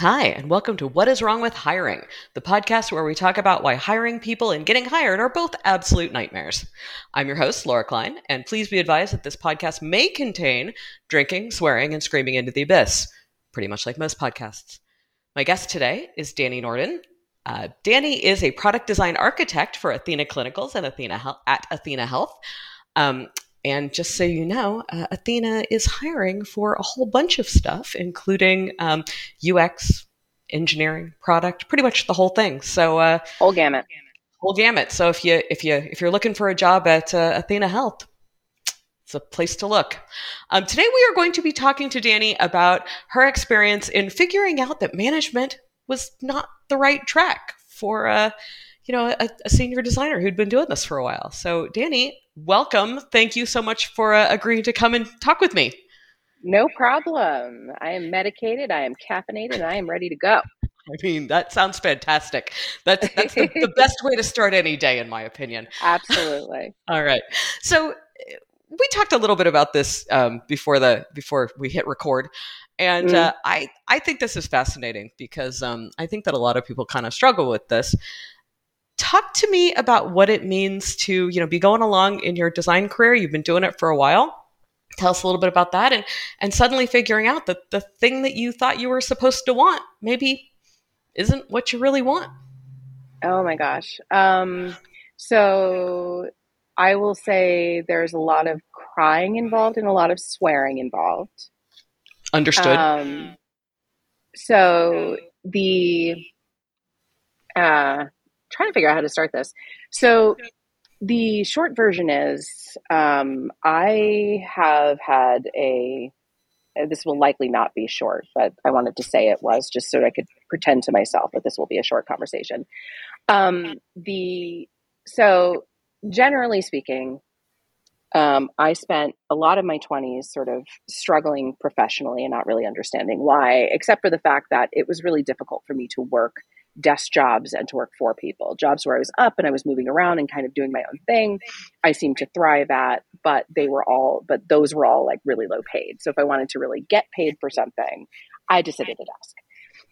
Hi, and welcome to What is Wrong with Hiring, the podcast where we talk about why hiring people and getting hired are both absolute nightmares. I'm your host, Laura Klein, and please be advised that this podcast may contain drinking, swearing, and screaming into the abyss, pretty much like most podcasts. My guest today is Dani Nordin. Uh, Dani is a product design architect for Athena Clinicals and Athena Health, at Athena Health. Um, and just so you know, uh, Athena is hiring for a whole bunch of stuff, including um, UX, engineering, product, pretty much the whole thing. So uh, whole gamut, whole gamut. So if you if you if you're looking for a job at uh, Athena Health, it's a place to look. Um, today we are going to be talking to Dani about her experience in figuring out that management was not the right track for uh, you know a, a senior designer who'd been doing this for a while. So Dani, welcome. Thank you so much for uh, agreeing to come and talk with me. No problem. I am medicated, I am caffeinated, and I am ready to go. I mean, that sounds fantastic. That's, that's the, the best way to start any day, in my opinion. Absolutely. All right. So we talked a little bit about this um, before the before we hit record, and mm. uh, I I think this is fascinating because um, I think that a lot of people kind of struggle with this talk to me about what it means to you know be going along in your design career. You've been doing it for a while. Tell us a little bit about that and and suddenly figuring out that the thing that you thought you were supposed to want maybe isn't what you really want. Oh my gosh. Um, so i will say there's a lot of crying involved and a lot of swearing involved. Understood. Um, so the uh, trying to figure out how to start this. So the short version is um, I have had a this will likely not be short, but I wanted to say it was just so I could pretend to myself that this will be a short conversation. Um, the so generally speaking, um, I spent a lot of my 20s sort of struggling professionally and not really understanding why, except for the fact that it was really difficult for me to work desk jobs and to work for people. Jobs where I was up and I was moving around and kind of doing my own thing, I seemed to thrive at, but they were all, but those were all like really low paid. So if I wanted to really get paid for something, I just sit at a desk.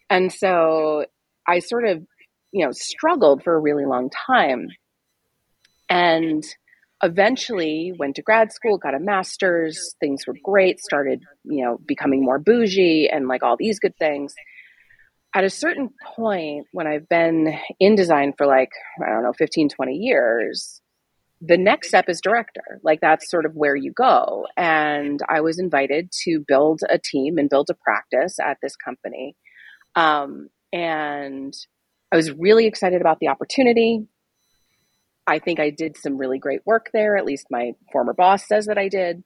And so I sort of, you know, struggled for a really long time. And eventually went to grad school, got a master's, things were great, started, you know, becoming more bougie and like all these good things at a certain point when I've been in design for like, I don't know, 15, 20 years, the next step is director. Like that's sort of where you go. And I was invited to build a team and build a practice at this company. Um, and I was really excited about the opportunity. I think I did some really great work there. At least my former boss says that I did.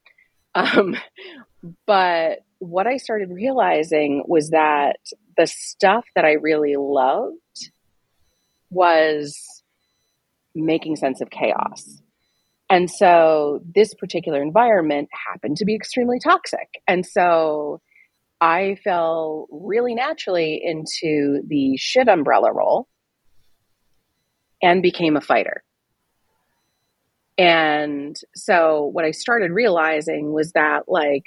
Um, but what I started realizing was that the stuff that I really loved was making sense of chaos. And so this particular environment happened to be extremely toxic. And so I fell really naturally into the shit umbrella role and became a fighter. And so what I started realizing was that, like,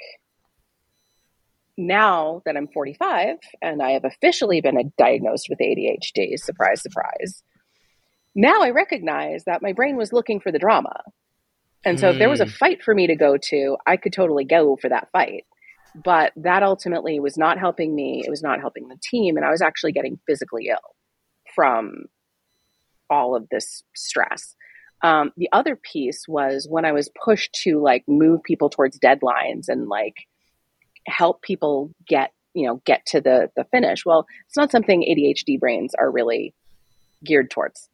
now that I'm 45 and I have officially been diagnosed with ADHD, surprise, surprise, now I recognize that my brain was looking for the drama. And so mm. if there was a hmm. fight for me to go to, I could totally go for that fight. But that ultimately was not helping me. It was not helping the team. And I was actually getting physically ill from all of this stress. Um, the other piece was when I was pushed to like move people towards deadlines and like help people get you know get to the the finish. Well it's not something adhd brains are really geared towards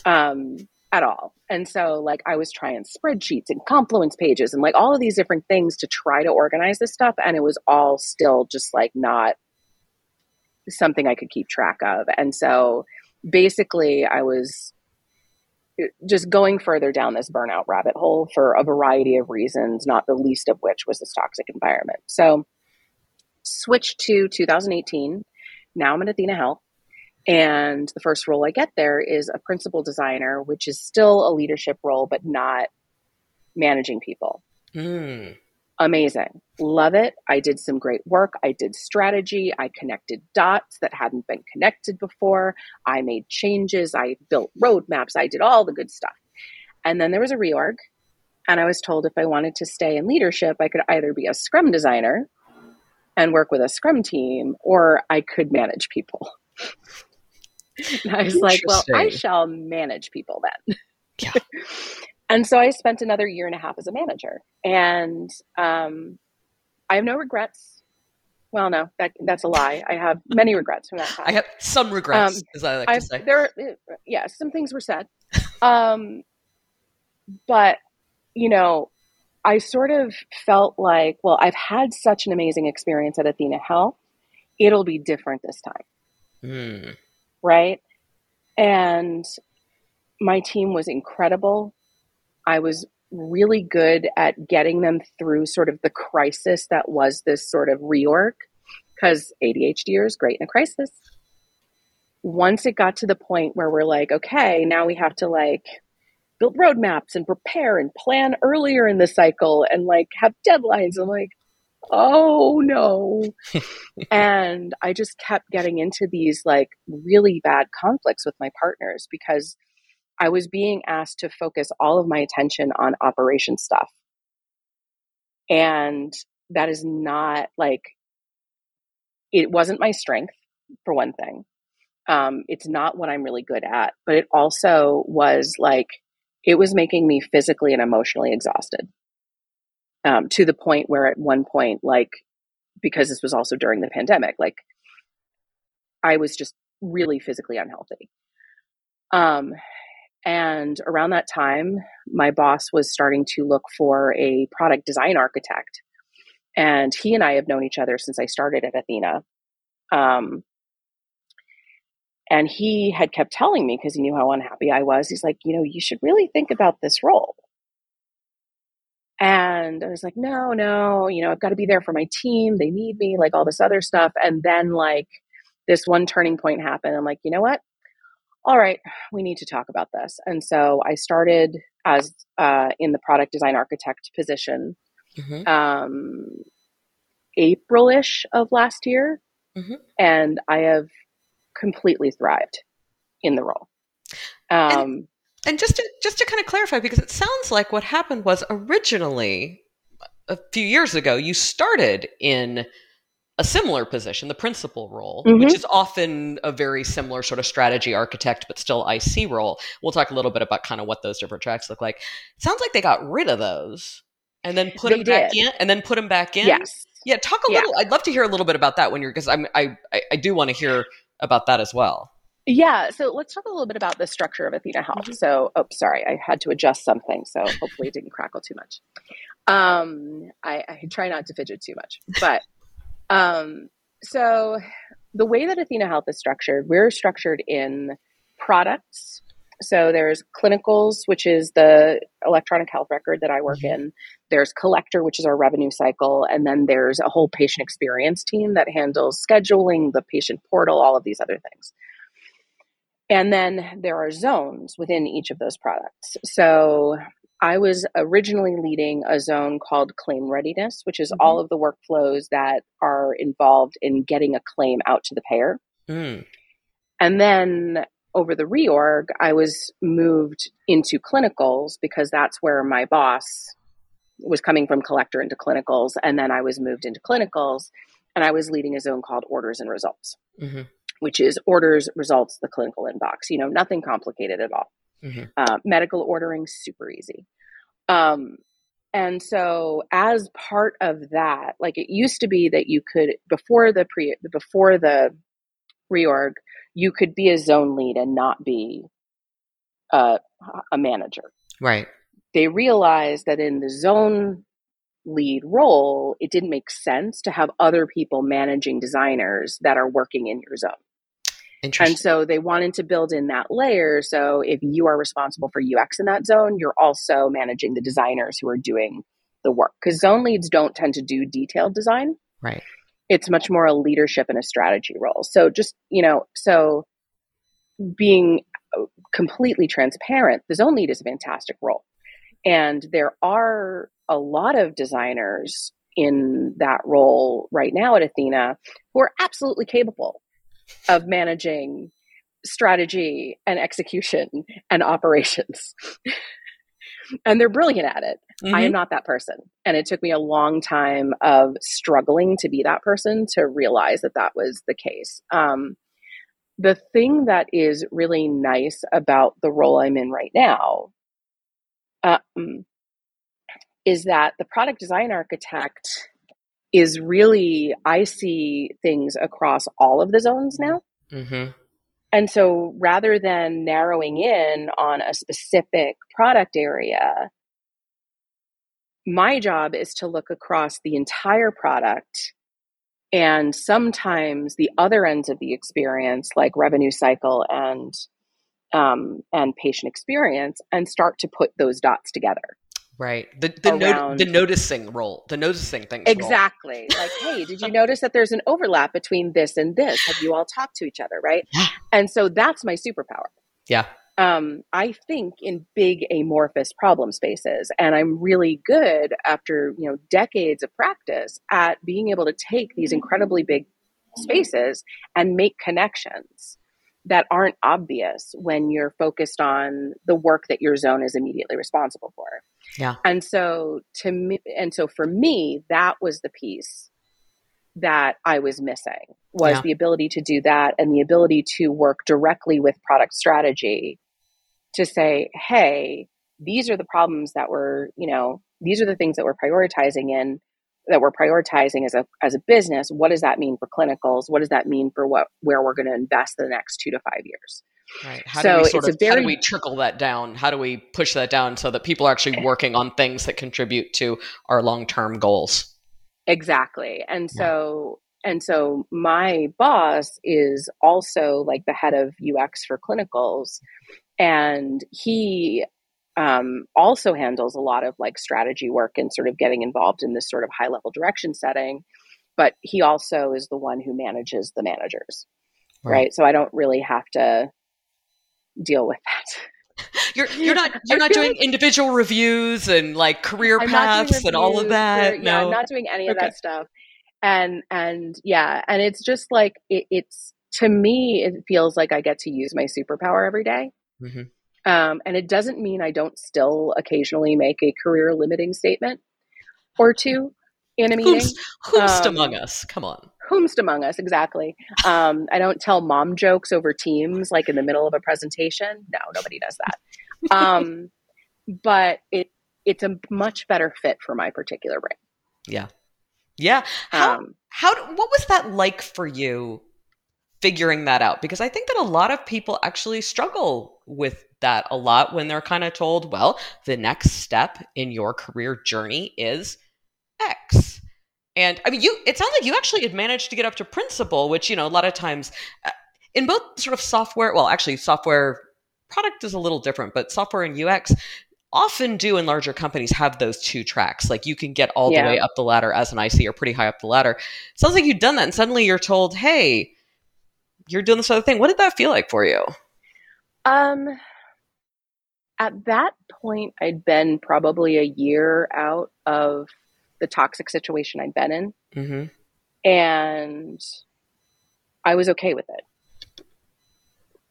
um at all. And so like i was trying spreadsheets and confluence pages and like all of these different things to try to organize this stuff and it was all still just like not something i could keep track of. And so basically i was just going further down this burnout rabbit hole for a variety of reasons, not the least of which was this toxic environment. So, switched to 2018. Now I'm at Athena Health. And the first role I get there is a principal designer, which is still a leadership role, but not managing people. Mm. Amazing. Love it. I did some great work. I did strategy. I connected dots that hadn't been connected before. I made changes. I built roadmaps. I did all the good stuff. And then there was a reorg. And I was told if I wanted to stay in leadership, I could either be a scrum designer and work with a scrum team, or I could manage people. I was like, well, I shall manage people then. Yeah. and so I spent another year and a half as a manager. And um, I have no regrets. Well, no, that, that's a lie. I have many regrets from that time. I have some regrets, um, as I like I've, to say. There, yeah, some things were said. Um, but, you know, I sort of felt like, well, I've had such an amazing experience at Athena Health. It'll be different this time. Mm. Right. And my team was incredible. I was really good at getting them through sort of the crisis that was this sort of reorg because ADHD is great in a crisis. Once it got to the point where we're like, okay, now we have to like build roadmaps and prepare and plan earlier in the cycle and like have deadlines. I'm like, oh no. and I just kept getting into these like really bad conflicts with my partners because I was being asked to focus all of my attention on operation stuff. And that is not like, it wasn't my strength, for one thing. Um, it's not what I'm really good at, but it also was like, it was making me physically and emotionally exhausted um, to the point where at one point, like, because this was also during the pandemic, like, I was just really physically unhealthy. Um, and around that time, my boss was starting to look for a product design architect. And he and I have known each other since I started at Athena. Um, and he had kept telling me because he knew how unhappy I was. He's like, you know, you should really think about this role. And I was like, no, no, you know, I've got to be there for my team. They need me, like all this other stuff. And then, like, this one turning point happened. I'm like, you know what? All right, we need to talk about this. And so I started as uh, in the product design architect position mm-hmm. um, April-ish of last year, mm-hmm. and I have completely thrived in the role. Um, and, and just to, just to kind of clarify, because it sounds like what happened was originally a few years ago, you started in a similar position, the principal role, mm-hmm. which is often a very similar sort of strategy architect, but still IC role. We'll talk a little bit about kind of what those different tracks look like. It sounds like they got rid of those and then put they them did. back in, and then put them back in. Yes. Yeah. Talk a little. I'd love to hear a little bit about that when you're because I'm I I do want to hear about that as well. Yeah, so let's talk a little bit about the structure of Athena Health. Mm-hmm. So, oh, sorry, I had to adjust something, so hopefully it didn't crackle too much. Um, I, I try not to fidget too much, but um, so the way that Athena Health is structured, we're structured in products. So there's clinicals, which is the electronic health record that I work mm-hmm. in. There's collector, which is our revenue cycle. And then there's a whole patient experience team that handles scheduling, the patient portal, all of these other things. And then there are zones within each of those products. So I was originally leading a zone called claim readiness, which is mm-hmm. all of the workflows that are involved in getting a claim out to the payer. Mm. And then over the reorg, I was moved into clinicals because that's where my boss was coming from collector into clinicals. And then I was moved into clinicals and I was leading a zone called orders and results, mm-hmm. which is orders, results, the clinical inbox. You know, nothing complicated at all. Mm-hmm. Uh, medical ordering, super easy. Um, and so as part of that, like it used to be that you could before the pre before the reorg, you could be a zone lead and not be a, a manager. Right. They realized that in the zone lead role, it didn't make sense to have other people managing designers that are working in your zone. And so they wanted to build in that layer. So if you are responsible for UX in that zone, you're also managing the designers who are doing the work. Because zone leads don't tend to do detailed design. Right. It's much more a leadership and a strategy role. So just, you know, so being uh, completely transparent, the zone lead is a fantastic role. And there are a lot of designers in that role right now at Athena who are absolutely capable of managing strategy and execution and operations. and they're brilliant at it. Mm-hmm. I am mm-hmm. not that person. And it took me a long time of struggling to be that person to realize that that was the case. Um, the thing that is really nice about the role I'm in right now um, is that the product design architect is really, I see things across all of the zones now. Mm-hmm. And so rather than narrowing in on a specific product area, my job is to look across the entire product and sometimes the other ends of the experience, like revenue cycle and um, and patient experience, and start to put those dots together. Right. The the, around, the noticing role, the noticing thing. Exactly. like, hey, did you notice that there's an overlap between this and this? Have you all talked to each other, right? Yeah. And so that's my superpower. Yeah. Um, I think in big amorphous problem spaces, and I'm really good after you know decades of practice at being able to take these incredibly big spaces and make connections that aren't obvious when you're focused on the work that your zone is immediately responsible for. Yeah. And so to me and so for me that was the piece that I was missing was yeah. the ability to do that and the ability to work directly with product strategy to say, "Hey, these are the problems that we're, you know, these are the things that we're prioritizing in that we're prioritizing as a as a business what does that mean for clinicals? What does that mean for what where we're going to invest the next two to five years? Right. How so do we sort of very, how do we trickle that down? How do we push that down so that people are actually eh. working on things that contribute to our long-term goals? Exactly. And so yeah. and so my boss is also like the head of ux for clinicals. And he um, also handles a lot of like strategy work and sort of getting involved in this sort of high level direction setting. But he also is the one who manages the managers, right? right? So I don't really have to deal with that. You're you're not you're not doing like, individual reviews and like career I'm paths and all of that. For, yeah, no. I'm not doing any of okay. that stuff. And and yeah, and it's just like it, it's to me, it feels like I get to use my superpower every day. Mm-hmm. Um, and it doesn't mean I don't still occasionally make a career limiting statement or two in a meeting. Whomst, um, among us? Come on. Whomst among us, exactly. Um, I don't tell mom jokes over Teams like in the middle of a presentation. No, nobody does that. Um, but it it's a much better fit for my particular brain. Yeah, yeah. How um, how what was that like for you? Figuring that out because I think that a lot of people actually struggle with that a lot when they're kind of told, well, the next step in your career journey is X. And I mean, you, it sounds like you actually had managed to get up to principal, which, you know, a lot of times uh, in both sort of software, well, actually, software product is a little different, but software and UX often do in larger companies have those two tracks. Like you can get all yeah. the way up the ladder as an IC or pretty high up the ladder. sounds like you've done that, and suddenly you're told, hey, you're doing this other thing. What did that feel like for you? Um, at that point, I'd been probably a year out of the toxic situation I'd been in. Mm-hmm. And I was okay with it.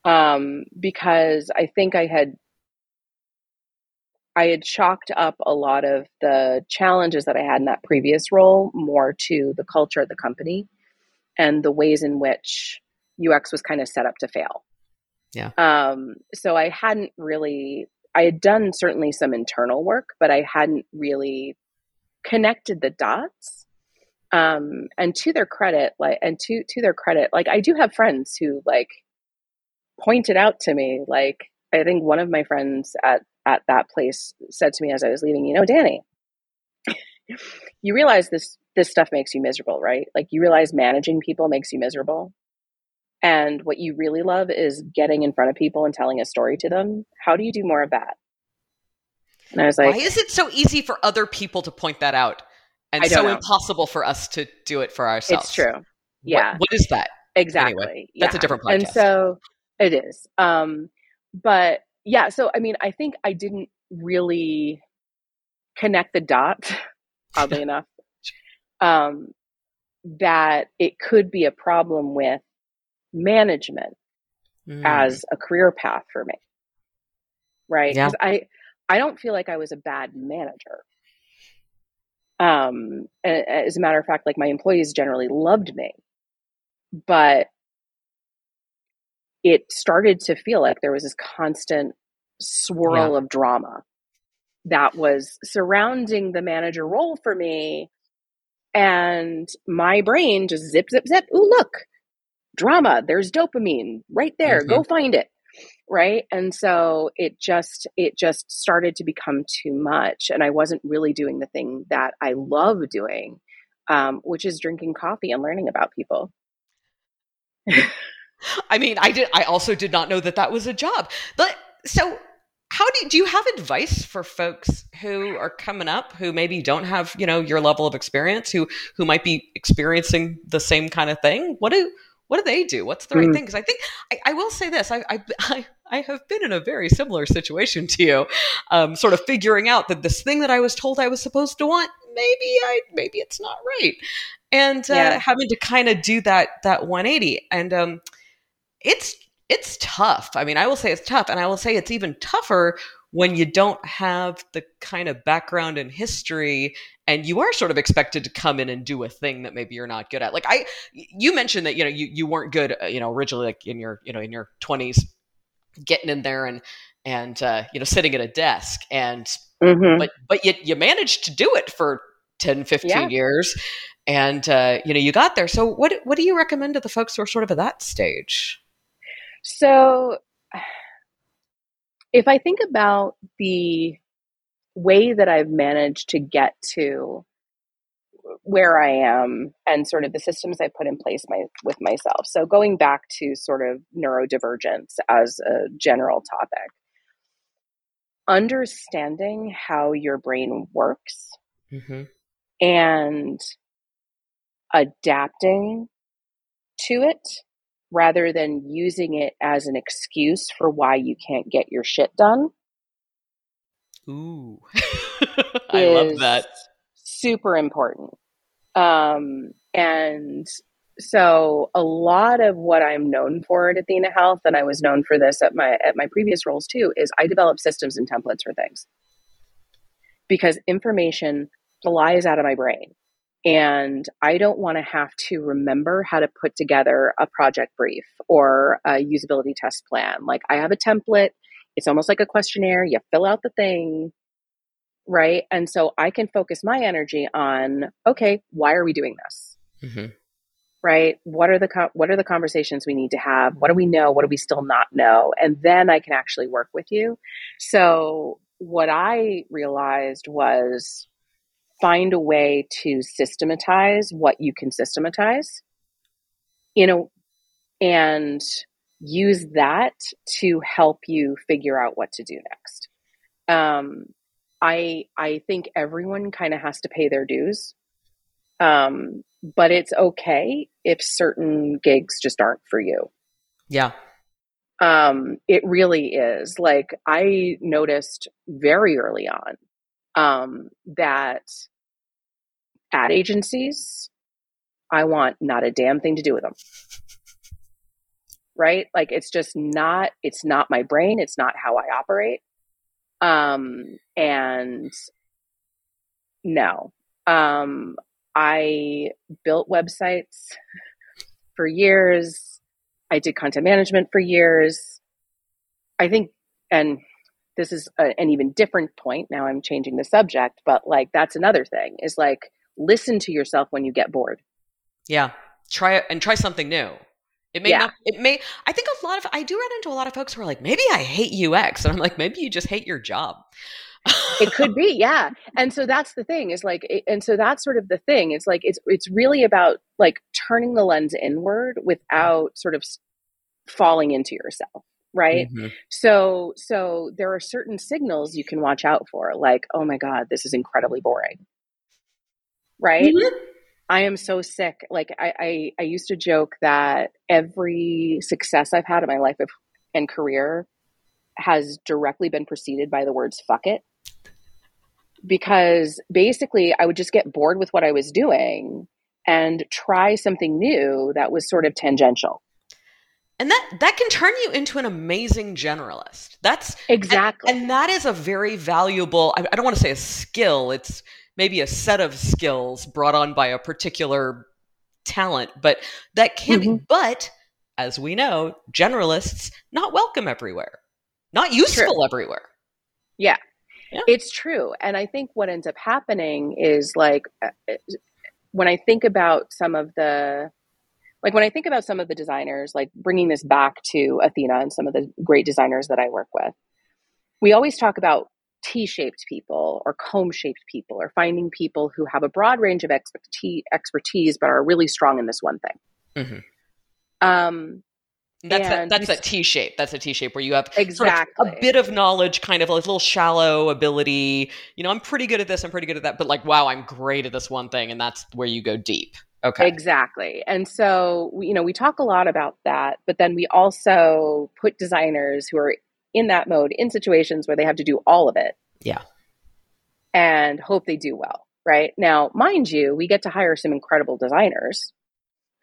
Um, because I think I had I had chalked up a lot of the challenges that I had in that previous role more to the culture of the company and the ways in which UX was kind of set up to fail. Yeah. Um, so I hadn't really I had done certainly some internal work, but I hadn't really connected the dots. Um, and to their credit, like, and to to their credit, like, I do have friends who like pointed out to me, like, I think one of my friends at at that place said to me as I was leaving, you know, Dani, you realize this this stuff makes you miserable, right? Like, you realize managing people makes you miserable. And what you really love is getting in front of people and telling a story to them. How do you do more of that? And I was like, Why is it so easy for other people to point that out and so know. impossible for us to do it for ourselves? It's true. Yeah. what, what is that? Exactly. Anyway, that's a different podcast. And so it is. Um, but yeah, so I mean, I think I didn't really connect the dots, oddly enough, um, that it could be a problem with management mm. as a career path for me. Right? Yeah. I I don't feel like I was a bad manager. Um, as a matter of fact, like my employees generally loved me, but it started to feel like there was this constant swirl yeah. of drama that was surrounding the manager role for me. And my brain just zip, zip, zip. Ooh, look, drama. There's dopamine right there. Mm-hmm. Go find it. Right. And so it just, it just started to become too much. And I wasn't really doing the thing that I love doing, um, which is drinking coffee and learning about people. I mean, I did. I also did not know that that was a job. But so, how do you, do you have advice for folks who are coming up who maybe don't have you know your level of experience who who might be experiencing the same kind of thing? What do what do they do? What's the right mm. thing? Because I think I, I, will say this: I, I, I have been in a very similar situation to you, um, sort of figuring out that this thing that I was told I was supposed to want, maybe I maybe it's not right, and uh, yeah. having to kind of do that that 180. And um, it's it's tough. I mean, I will say it's tough, and I will say it's even tougher when you don't have the kind of background and history and you are sort of expected to come in and do a thing that maybe you're not good at like i you mentioned that you know you, you weren't good uh, you know originally like in your you know in your 20s getting in there and and uh, you know sitting at a desk and mm-hmm. but but you, you managed to do it for 10 15 yeah. years and uh, you know you got there so what what do you recommend to the folks who are sort of at that stage so, if I think about the way that I've managed to get to where I am and sort of the systems I put in place my, with myself. So, going back to sort of neurodivergence as a general topic, understanding how your brain works mm-hmm. and adapting to it rather than using it as an excuse for why you can't get your shit done. Ooh, I love that. Super important. Um, and so a lot of what I'm known for at Athena Health, and I was known for this at my at my previous roles too, is I develop systems and templates for things because information flies out of my brain and I don't want to have to remember how to put together a project brief or a usability test plan. Like I have a template, it's almost like a questionnaire. You fill out the thing, right? And so I can focus my energy on, okay, why are we doing this? Mm-hmm. Right? What are the what are the conversations we need to have? What do we know? What do we still not know? And then I can actually work with you. So what I realized was find a way to systematize what you can systematize you know and use that to help you figure out what to do next. Um, i i think everyone kind of has to pay their dues. Um, but it's okay if certain gigs just aren't for you. Yeah. Um, it really is. Like i noticed very early on um, that ad agencies, I want not a damn thing to do with them. Right? Like it's just not it's not my brain, it's not how I operate. Um and no. Um I built websites for years. I did content management for years. I think and this is a, an even different point. Now I'm changing the subject, but like that's another thing is like listen to yourself when you get bored. Yeah. Try it and try something new. It may yeah. not, it may, I think a lot of, I do run into a lot of folks who are like, maybe I hate UX. And I'm like, maybe you just hate your job. it could be, yeah. And so that's the thing is like, and so that's sort of the thing. It's like, it's, it's really about like turning the lens inward without sort of falling into yourself right mm-hmm. so so there are certain signals you can watch out for like oh my god this is incredibly boring right mm-hmm. i am so sick like I, I i used to joke that every success i've had in my life of, and career has directly been preceded by the words fuck it because basically I would just get bored with what I was doing and try something new that was sort of tangential. And that that can turn you into an amazing generalist. That's exactly, and, and that is a very valuable. I, I don't want to say a skill. It's maybe a set of skills brought on by a particular talent, but that can mm-hmm. be. But as we know, generalists not welcome everywhere, not useful True. everywhere. Yeah. yeah, it's true. And I think what ends up happening is like uh, uh, when I think about some of the like when I think about some of the designers, like bringing this back to Athena and some of the great designers that I work with, we always talk about T-shaped people or comb-shaped people or finding people who have a broad range of expertise but are really strong in this one thing. Mm-hmm. Um, that's a, that's a T shape. That's a T shape where you have exactly sort of a bit of knowledge, kind of a little shallow ability. You know, I'm pretty good at this. I'm pretty good at that. But like, wow, I'm great at this one thing, and that's where you go deep. Okay. Exactly. And so, you know, we talk a lot about that, but then we also put designers who are in that mode in situations where they have to do all of it. Yeah. And hope they do well. Right. Now, mind you, we get to hire some incredible designers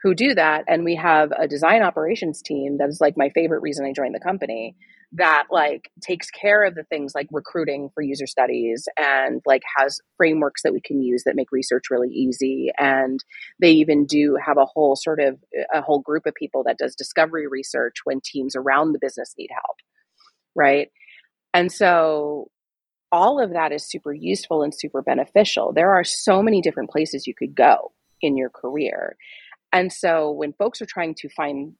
who do that. And we have a design operations team that is like my favorite reason I joined the company that like takes care of the things like recruiting for user studies and like has frameworks that we can use that make research really easy. And they even do have a whole sort of a whole group of people that does discovery research when teams around the business need help right? And so all of that is super useful and super beneficial. There are so many different places you could go in your career and so when folks are trying to find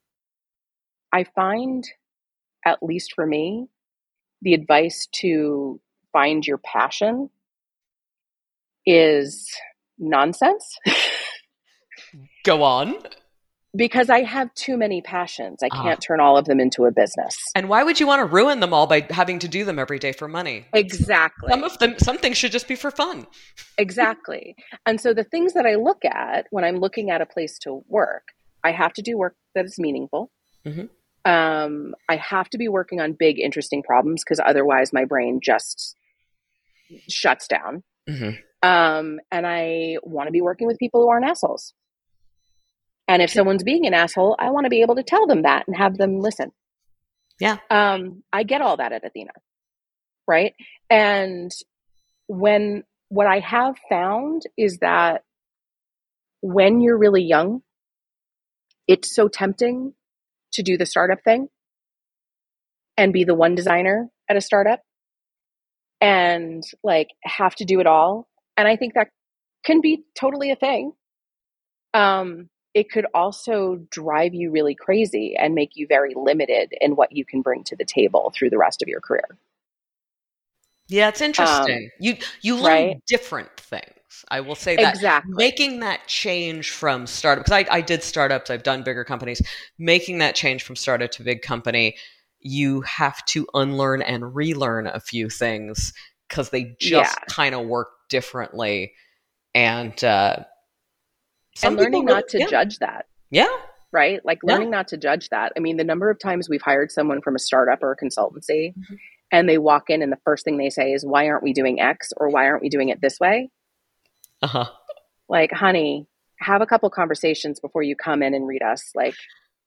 i find at least for me, the advice to find your passion is nonsense. Go on. Because I have too many passions. I can't ah. turn all of them into a business. And why would you want to ruin them all by having to do them every day for money? Exactly. Some of them some things should just be for fun. exactly. And so the things that I look at when I'm looking at a place to work, I have to do work that is meaningful. Mm-hmm um, I have to be working on big, interesting problems because otherwise my brain just shuts down. Mm-hmm. Um, and I want to be working with people who aren't assholes. And if someone's being an asshole, I want to be able to tell them that and have them listen. Yeah. Um, I get all that at Athena. Right. And when what I have found is that when you're really young, it's so tempting to do the startup thing and be the one designer at a startup and like have to do it all. And I think that can be totally a thing. Um, it could also drive you really crazy and make you very limited in what you can bring to the table through the rest of your career. Yeah, it's interesting. Um, you you learn right? different things. I will say that exactly. making that change from startup because I, I did startups, I've done bigger companies. Making that change from startup to big company, you have to unlearn and relearn a few things because they just yeah. kind of work differently. And uh, and learning not to yeah. judge that. Yeah. Right? Like learning yeah. not to judge that. I mean, the number of times we've hired someone from a startup or a consultancy mm-hmm. and they walk in and the first thing they say is, why aren't we doing X or why aren't we doing it this way? Uh-huh. Like, honey, have a couple conversations before you come in and read us. Like,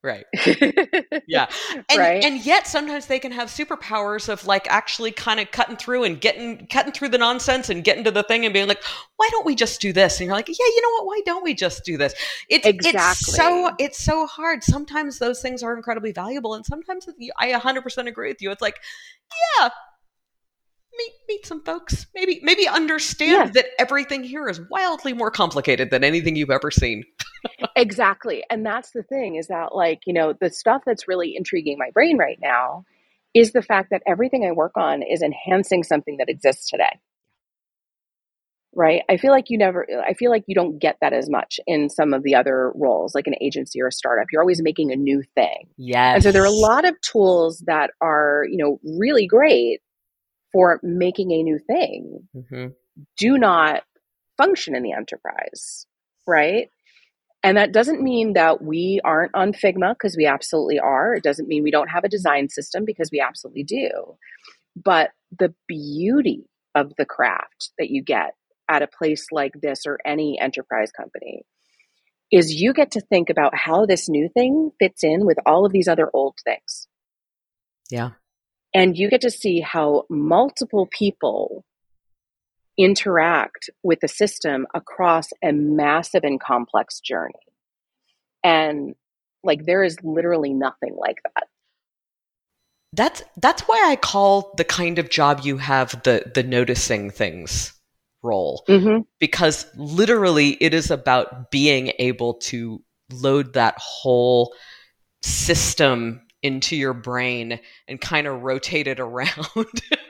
Right. yeah. And right? and yet sometimes they can have superpowers of like actually kind of cutting through and getting cutting through the nonsense and getting to the thing and being like, why don't we just do this? And you're like, yeah, you know what? Why don't we just do this? It's exactly. it's so it's so hard. Sometimes those things are incredibly valuable, and sometimes I 100% agree with you. It's like, yeah, meet meet some folks. Maybe maybe understand yeah. that everything here is wildly more complicated than anything you've ever seen. Exactly. And that's the thing is that like, you know, the stuff that's really intriguing my brain right now is the fact that everything I work on is enhancing something that exists today. Right? I feel like you never I feel like you don't get that as much in some of the other roles like an agency or a startup. You're always making a new thing. Yes. And so there are a lot of tools that are, you know, really great for making a new thing mm-hmm. do not function in the enterprise, right? And that doesn't mean that we aren't on Figma because we absolutely are. It doesn't mean we don't have a design system because we absolutely do. But the beauty of the craft that you get at a place like this or any enterprise company is you get to think about how this new thing fits in with all of these other old things. Yeah. And you get to see how multiple people interact with the system across a massive and complex journey. And like there is literally nothing like that. That's that's why I call the kind of job you have the the noticing things role Mm-hmm. because literally it is about being able to load that whole system into your brain and kind of rotate it around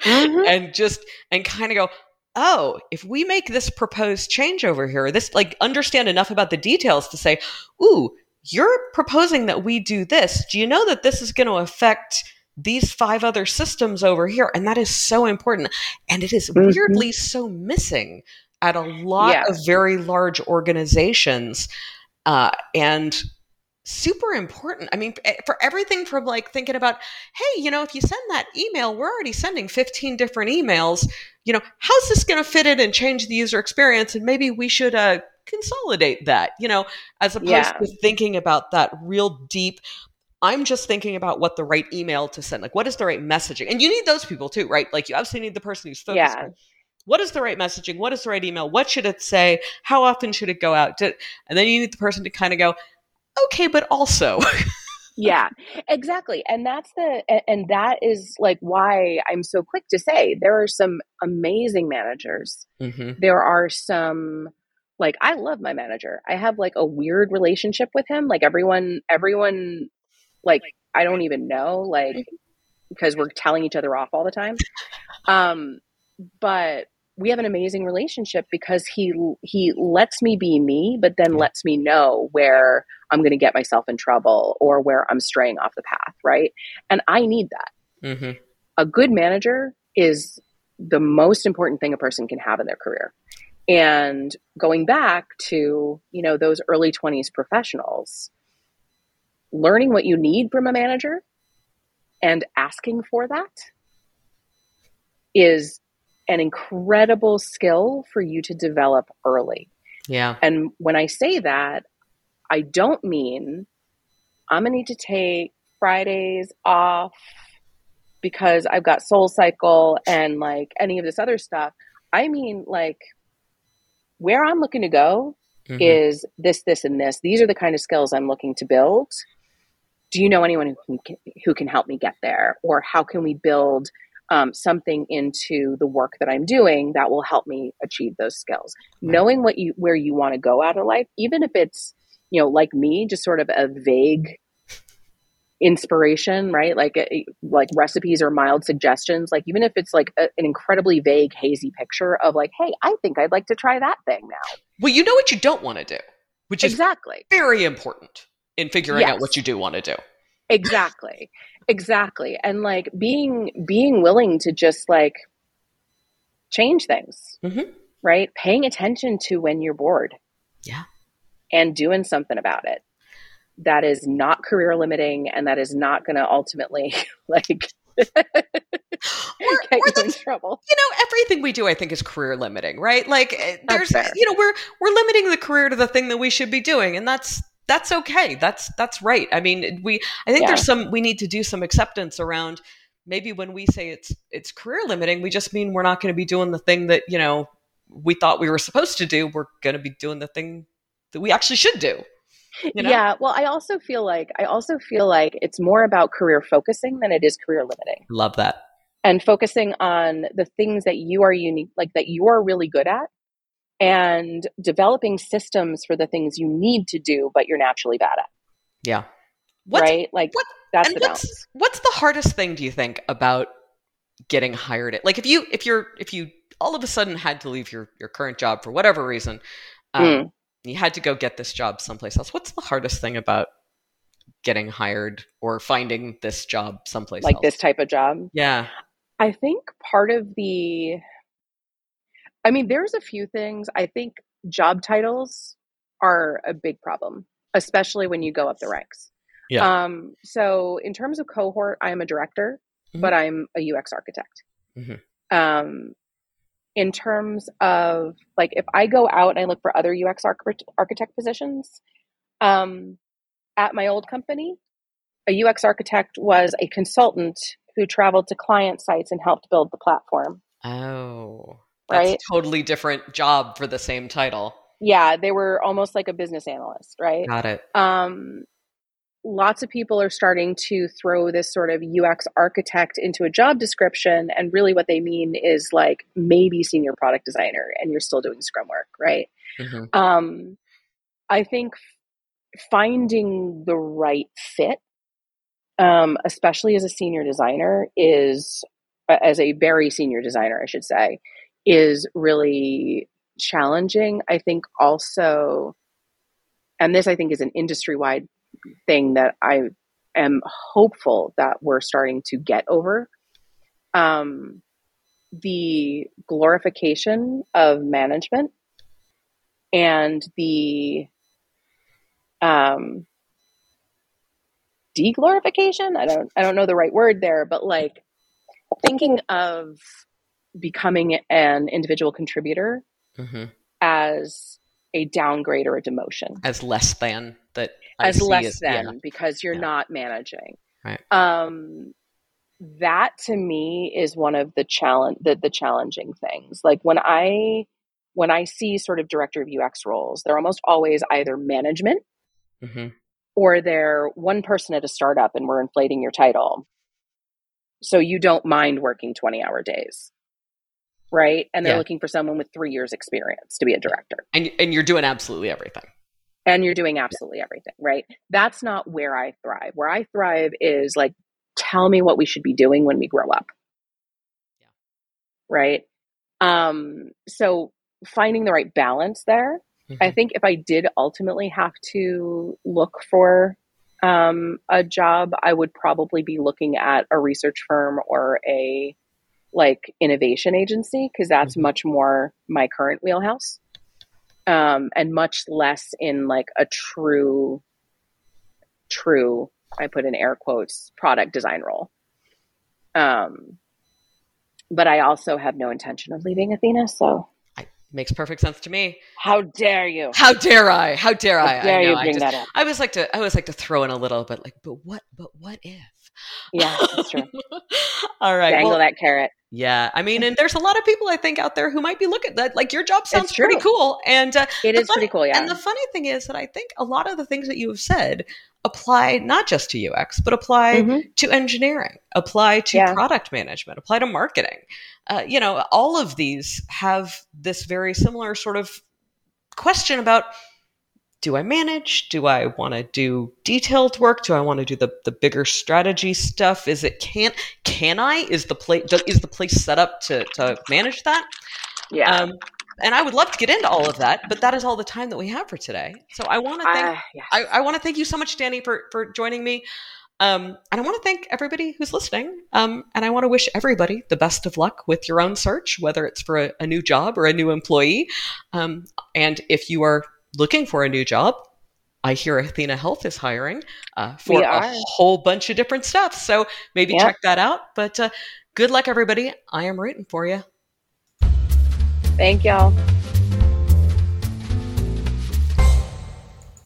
Mhm. and just and kind of go oh if we make this proposed change over here this like understand enough about the details to say ooh you're proposing that we do this do you know that this is going to affect these five other systems over here and that is so important and it is Mhm. weirdly so missing at a lot Yeah. of very large organizations uh, and super important. I mean, eh, for everything from like thinking about, hey, you know, if you send that email, we're already sending 15 different emails. You know, how's this going to fit in and change the user experience? And maybe we should uh, consolidate that, you know, as opposed Yeah. to thinking about that real deep. I'm just thinking about what the right email to send. Like, what is the right messaging? And you need those people too, right? Like, you obviously need the person who's focused Yeah. on what is the right messaging? What is the right email? What should it say? How often should it go out? And then you need the person to kind of go, okay, but also. yeah exactly and that's the and that is like why i'm so quick to say there are some amazing managers. Hmm there are some like i love my manager. I have like a weird relationship with him like everyone everyone like i don't even know like because we're telling each other off all the time. Um but we have an amazing relationship because he he lets me be me but then lets me know where i'm going to get myself in trouble or where i'm straying off the path right and i need that hmm a good manager is the most important thing a person can have in their career. And going back to, you know, those early 20s professionals, learning what you need from a manager and asking for that is an incredible skill for you to develop early. Yeah. And when I say that, I don't mean I'm going to need to take Fridays off because I've got Soul Cycle and like any of this other stuff. I mean, like, where I'm looking to go Mhm. is this, this, and this. These are the kind of skills I'm looking to build. Do you know anyone who can, who can help me get there? Or how can we build um, something into the work that I'm doing that will help me achieve those skills? Right. Knowing what you where you want to go out of life, even if it's you know like me, just sort of a vague inspiration, right? Like like recipes or mild suggestions. Like even if it's like a, an incredibly vague, hazy picture of like, hey, I think I'd like to try that thing now. well, you know what you don't want to do, which is Exactly. very important in figuring out what you do want to do. exactly exactly and like being being willing to just like change things Mhm. right paying attention to when you're bored Yeah. And doing something about it. That is not career limiting and that is not going to ultimately like Or, get or the in trouble. you know everything we do i think is career limiting right? Like eh, there's you know we're we're limiting the career to the thing that we should be doing and that's that's okay. That's that's right. I mean we i think Yeah. there's some we need to do some acceptance around maybe when we say it's it's career limiting we just mean we're not going to be doing the thing that you know we thought we were supposed to do. We're going to be doing the thing that we actually should do you know? yeah well i also feel like i also feel like it's more about career focusing than it is career limiting. Love that. And focusing on the things that you are unique like that you are really good at and developing systems for the things you need to do but you're naturally bad at. Yeah. What's, right? Like what- that's and the what's- balance. what's the hardest thing do you think about getting hired at like if you if you're if you all of a sudden had to leave your your current job for whatever reason um, Mm. You had to go get this job someplace else. What's the hardest thing about getting hired or finding this job someplace like else? this type of job? Yeah. I think part of the i mean there's a few things. I think job titles are a big problem especially when you go up the ranks. Yeah. um so in terms of cohort i'm a director Mhm. but i'm a ux architect. Mhm. um in terms of like if I go out and I look for other UX architect positions, um, at my old company, a UX architect was a consultant who traveled to client sites and helped build the platform. Oh, that's right? totally different job for the same title. Yeah, they were almost like a business analyst, right? Got it. Um, lots of people are starting to throw this sort of UX architect into a job description. And really, what they mean is like maybe senior product designer, and you're still doing scrum work, right? Mm-hmm. Um, I think finding the right fit, um, especially as a senior designer, is as a very senior designer, I should say, is really challenging. I think also, and this I think is an industry wide thing that I am hopeful that we're starting to get over. Um, the glorification of management and the um, deglorification. I don't I don't know the right word there, but like thinking of becoming an individual contributor mm-hmm. as a downgrade or a demotion, as less than that as less as, than yeah. because you're yeah. not managing. Right. Um, that to me is one of the challenge the, the challenging things. Like when I when I see sort of director of UX roles, they're almost always either management mm-hmm. or they're one person at a startup and we're inflating your title. So you don't mind working 20 hour days. Right. And they're yeah. looking for someone with three years experience to be a director. And, and you're doing absolutely everything and you're doing absolutely everything, right? That's not where I thrive. Where I thrive is like, tell me what we should be doing when we grow up. Yeah. Right. Um, so finding the right balance there. Mm-hmm. I think if I did ultimately have to look for um, a job, I would probably be looking at a research firm or a like innovation agency because that's mm-hmm. much more my current wheelhouse um, and much less in like a true, true, I put in air quotes, product design role. Um, but I also have no intention of leaving Athena, so it makes perfect sense to me. How dare you? How dare I? How dare I? How dare I know, you bring I just, that up? I always like to. I always like to throw in a little, but like, but what? But what if? Yeah, that's true. All right, dangle well, that carrot. Yeah, I mean, and there's a lot of people I think out there who might be looking that like your job sounds pretty cool, and uh, it is funny, pretty cool. Yeah, and the funny thing is that I think a lot of the things that you have said apply not just to UX, but apply mm-hmm. to engineering, apply to yeah. product management, apply to marketing. Uh, you know, all of these have this very similar sort of question about do I manage? Do I want to do detailed work? Do I want to do the, the bigger strategy stuff? Is it can can I? Is the place is the place set up to to manage that? Yeah. Um, and I would love to get into all of that, but that is all the time that we have for today. So I want to thank uh, yes. I, I want to thank you so much, Dani, for for joining me. Um, and I want to thank everybody who's listening. Um, and I want to wish everybody the best of luck with your own search, whether it's for a, a new job or a new employee. Um, and if you are looking for a new job, I hear Athena Health is hiring uh, for a whole bunch of different stuff. So maybe yep. check that out. But uh, good luck, everybody. I am rooting for you. Thank y'all.